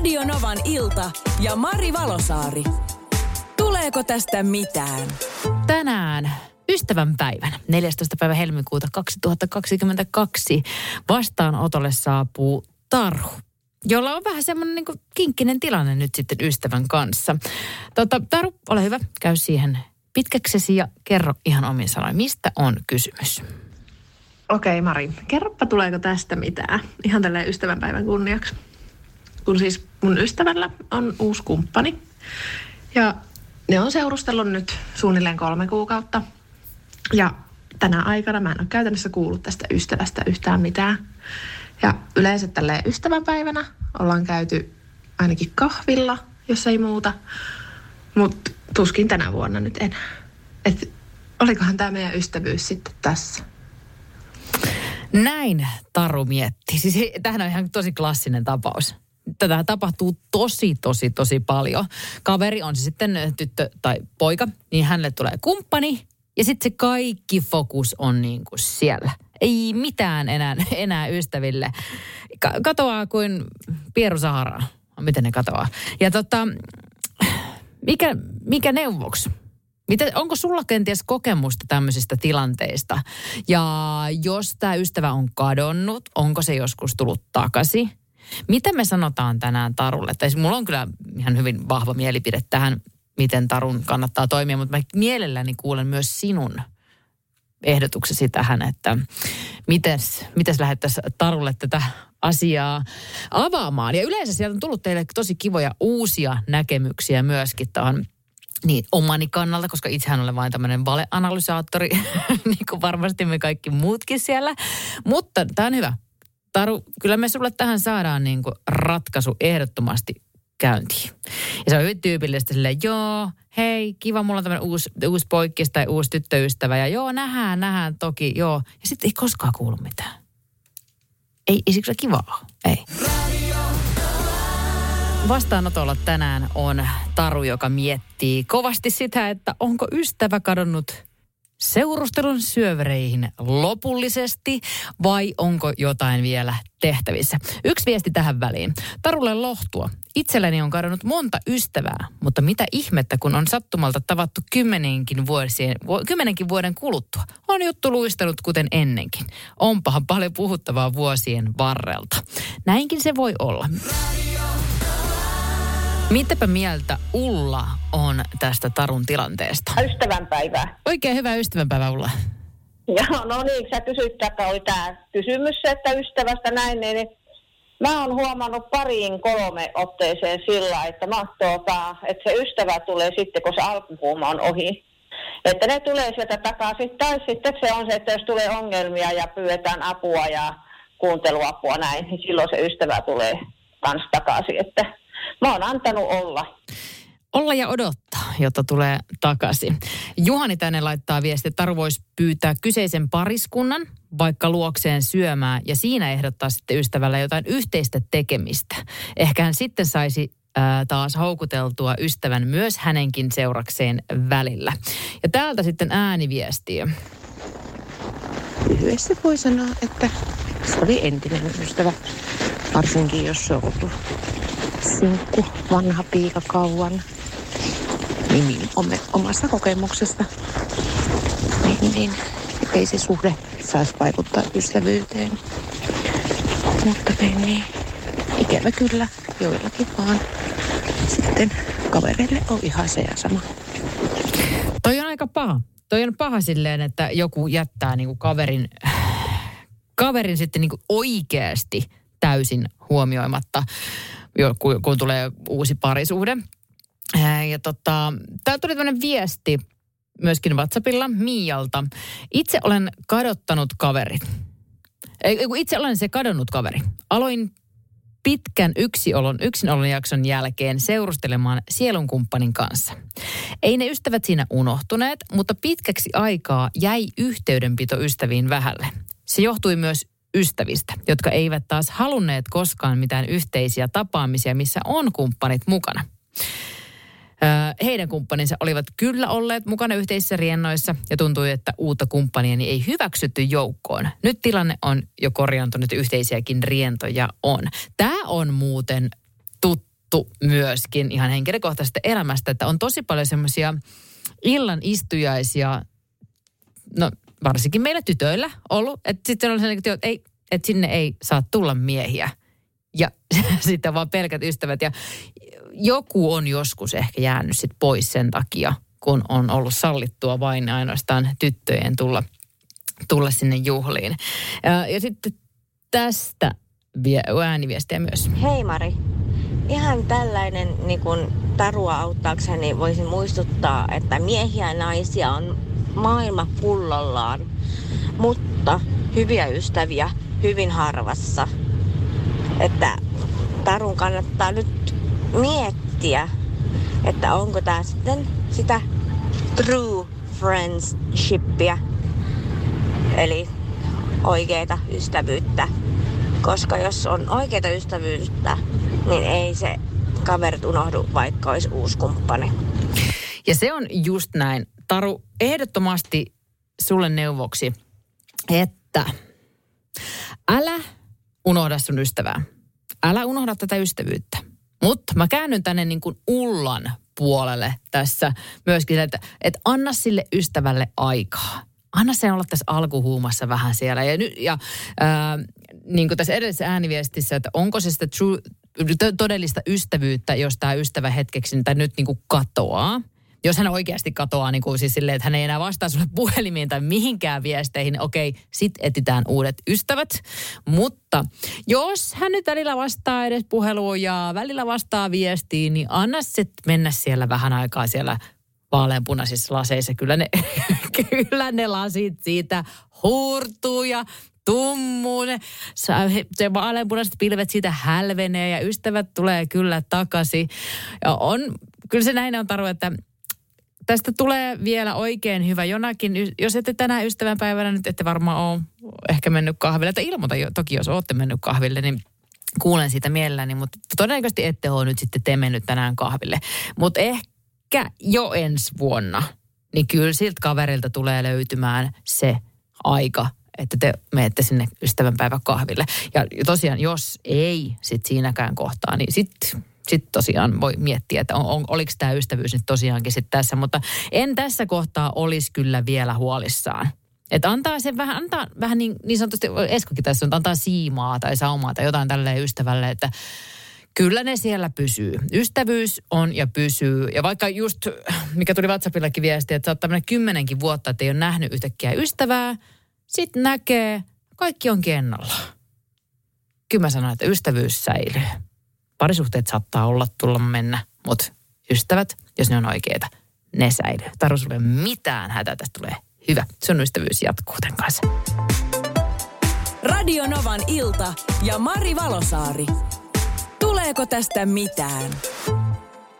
Radio Novan ilta ja Mari Valosaari. Tuleeko tästä mitään? Tänään ystävän päivänä, 14. päivä helmikuuta 2022, vastaanotolle saapuu Taru, jolla on vähän semmoinen niin kinkkinen tilanne nyt sitten ystävän kanssa. Tota, Taru, ole hyvä, käy siihen pitkäksesi ja kerro ihan omin sanoin, mistä on kysymys. Okei okay, Mari, kerropa tuleeko tästä mitään ihan tälleen ystävänpäivän kunniaksi. Kun siis mun ystävällä on uusi kumppani ja ne on seurustellut nyt suunnilleen kolme kuukautta. Ja tänä aikana mä en ole käytännössä kuullut tästä ystävästä yhtään mitään. Ja yleensä tälleen ystävänpäivänä ollaan käyty ainakin kahvilla, jos ei muuta. Mutta tuskin tänä vuonna nyt enää. Et olikohan tämä meidän ystävyys sitten tässä? Näin Taru mietti. Siis tämähän on ihan tosi klassinen tapaus. Tätä tapahtuu tosi, tosi, tosi paljon. Kaveri on se sitten tyttö tai poika, niin hänelle tulee kumppani ja sitten se kaikki fokus on niin kuin siellä. Ei mitään enää, enää ystäville. Katoaa kuin Pieru Sahara. Miten ne katoaa? Ja tota, mikä, mikä neuvoksi? Miten, onko sulla kenties kokemusta tämmöisistä tilanteista? Ja jos tämä ystävä on kadonnut, onko se joskus tullut takaisin? Mitä me sanotaan tänään Tarulle? Tai mulla on kyllä ihan hyvin vahva mielipide tähän, miten Tarun kannattaa toimia, mutta mä mielelläni kuulen myös sinun ehdotuksesi tähän, että mites, mites lähettäisiin Tarulle tätä asiaa avaamaan. Ja yleensä sieltä on tullut teille tosi kivoja uusia näkemyksiä myöskin tähän niin, omani kannalta, koska itsehän olen vain tämmöinen valeanalysaattori, niin kuin varmasti me kaikki muutkin siellä. Mutta tämä on hyvä. Taru, kyllä me sulle tähän saadaan niin kuin ratkaisu ehdottomasti käyntiin. Ja se on hyvin tyypillistä silleen, joo, hei, kiva, mulla on tämmöinen uusi, uusi poikkis tai uusi tyttöystävä. Ja joo, nähdään, nähdään toki, joo. Ja sitten ei koskaan kuulu mitään. Ei, ei siksi kivaa, ei. Vastaanotolla tänään on Taru, joka miettii kovasti sitä, että onko ystävä kadonnut seurustelun syövereihin lopullisesti vai onko jotain vielä tehtävissä? Yksi viesti tähän väliin. Tarulle lohtua. Itselläni on kadonnut monta ystävää, mutta mitä ihmettä, kun on sattumalta tavattu kymmenenkin, vuosien, kymmenenkin vuoden kuluttua. On juttu luistanut kuten ennenkin. Onpahan paljon puhuttavaa vuosien varrelta. Näinkin se voi olla. Mitäpä mieltä Ulla on tästä Tarun tilanteesta? Ystävänpäivää. Oikein hyvää ystävänpäivää Ulla. Joo, no niin, sä kysyit, että oli tämä kysymys, että ystävästä näin, niin mä oon huomannut pariin kolme otteeseen sillä, että, mä, tuota, että se ystävä tulee sitten, kun se alkukuuma on ohi. Että ne tulee sieltä takaisin, tai sitten se on se, että jos tulee ongelmia ja pyydetään apua ja kuunteluapua näin, niin silloin se ystävä tulee kans takaisin, että Mä oon antanut olla. Olla ja odottaa, jotta tulee takaisin. Juhani tänne laittaa viesti, että Taru voisi pyytää kyseisen pariskunnan vaikka luokseen syömään ja siinä ehdottaa sitten ystävällä jotain yhteistä tekemistä. Ehkä hän sitten saisi ää, taas houkuteltua ystävän myös hänenkin seurakseen välillä. Ja täältä sitten ääniviestiä. Lyhyesti voi sanoa, että se oli entinen ystävä, varsinkin jos se on ollut sinkku, vanha piika kauan. Niin, niin omasta kokemuksesta. Niin, niin ei se suhde saisi vaikuttaa ystävyyteen. Mutta niin, niin, ikävä kyllä joillakin vaan sitten kavereille on ihan se ja sama. Toi on aika paha. Toi on paha silleen, että joku jättää niinku kaverin, kaverin sitten niinku oikeasti täysin huomioimatta kun, kun tulee uusi parisuhde. Ja tota, täällä tuli tämmöinen viesti myöskin WhatsAppilla Mialta. Itse olen kadottanut kaverit. Itse olen se kadonnut kaveri. Aloin pitkän yksiolon, yksinolon jakson jälkeen seurustelemaan sielunkumppanin kanssa. Ei ne ystävät siinä unohtuneet, mutta pitkäksi aikaa jäi yhteydenpito ystäviin vähälle. Se johtui myös ystävistä, jotka eivät taas halunneet koskaan mitään yhteisiä tapaamisia, missä on kumppanit mukana. Heidän kumppaninsa olivat kyllä olleet mukana yhteisissä riennoissa ja tuntui, että uutta kumppania ei hyväksytty joukkoon. Nyt tilanne on jo korjaantunut, yhteisiäkin rientoja on. Tämä on muuten tuttu myöskin ihan henkilökohtaisesta elämästä, että on tosi paljon semmoisia illan istujaisia, no varsinkin meillä tytöillä ollut, että sitten on sellainen, että ei, että sinne ei saa tulla miehiä. Ja sitten vaan pelkät ystävät. Ja joku on joskus ehkä jäänyt sit pois sen takia, kun on ollut sallittua vain ainoastaan tyttöjen tulla, tulla sinne juhliin. Ja, ja sitten tästä vie, ääniviestiä myös. Hei Mari, ihan tällainen niin kun tarua auttaakseni voisin muistuttaa, että miehiä ja naisia on maailma pullollaan, mutta hyviä ystäviä hyvin harvassa. Että Tarun kannattaa nyt miettiä, että onko tämä sitten sitä true friendshipia, eli oikeita ystävyyttä. Koska jos on oikeita ystävyyttä, niin ei se kaverit unohdu, vaikka olisi uusi kumppani. Ja se on just näin. Taru, ehdottomasti sulle neuvoksi, että älä unohda sun ystävää. Älä unohda tätä ystävyyttä. Mutta mä käännyn tänne niin kuin Ullan puolelle tässä myöskin, että, että anna sille ystävälle aikaa. Anna sen olla tässä alkuhuumassa vähän siellä. Ja, nyt, ja ää, niin kuin tässä edellisessä ääniviestissä, että onko se sitä true, todellista ystävyyttä, jos tämä ystävä hetkeksi tai nyt niin kuin katoaa jos hän oikeasti katoaa niin kuin siis silleen, että hän ei enää vastaa sulle puhelimiin tai mihinkään viesteihin, okei, sit etsitään uudet ystävät. Mutta jos hän nyt välillä vastaa edes puheluun ja välillä vastaa viestiin, niin anna se mennä siellä vähän aikaa siellä vaaleanpunaisissa laseissa. Kyllä ne, kyllä ne lasit siitä huurtuu ja tummuu. Ne, se vaaleanpunaiset pilvet siitä hälvenee ja ystävät tulee kyllä takaisin. Ja on, kyllä se näin on taru, että tästä tulee vielä oikein hyvä jonakin. Jos ette tänään ystävänpäivänä nyt ette varmaan ole ehkä mennyt kahville. Tai ilmoita jo, toki, jos olette mennyt kahville, niin kuulen siitä mielelläni. Mutta todennäköisesti ette ole nyt sitten te mennyt tänään kahville. Mutta ehkä jo ensi vuonna, niin kyllä siltä kaverilta tulee löytymään se aika, että te menette sinne ystävänpäivä kahville. Ja tosiaan, jos ei sit siinäkään kohtaa, niin sitten sitten tosiaan voi miettiä, että on, on, oliko tämä ystävyys nyt tosiaankin sitten tässä. Mutta en tässä kohtaa olisi kyllä vielä huolissaan. Että antaa se vähän, antaa vähän niin, niin sanotusti, Eskokin tässä on, antaa siimaa tai saumaa tai jotain tälleen ystävälle, että kyllä ne siellä pysyy. Ystävyys on ja pysyy. Ja vaikka just, mikä tuli WhatsAppillakin viesti, että saattaa mennä kymmenenkin vuotta, että ei ole nähnyt yhtäkkiä ystävää, sitten näkee, kaikki on kennalla. Kyllä mä sanon, että ystävyys säilyy parisuhteet saattaa olla tulla mennä, mutta ystävät, jos ne on oikeita, ne säilyy. Taru sulle mitään hätää, tästä tulee hyvä. Sun ystävyys jatkuu tämän kanssa. Radio Novan ilta ja Mari Valosaari. Tuleeko tästä mitään?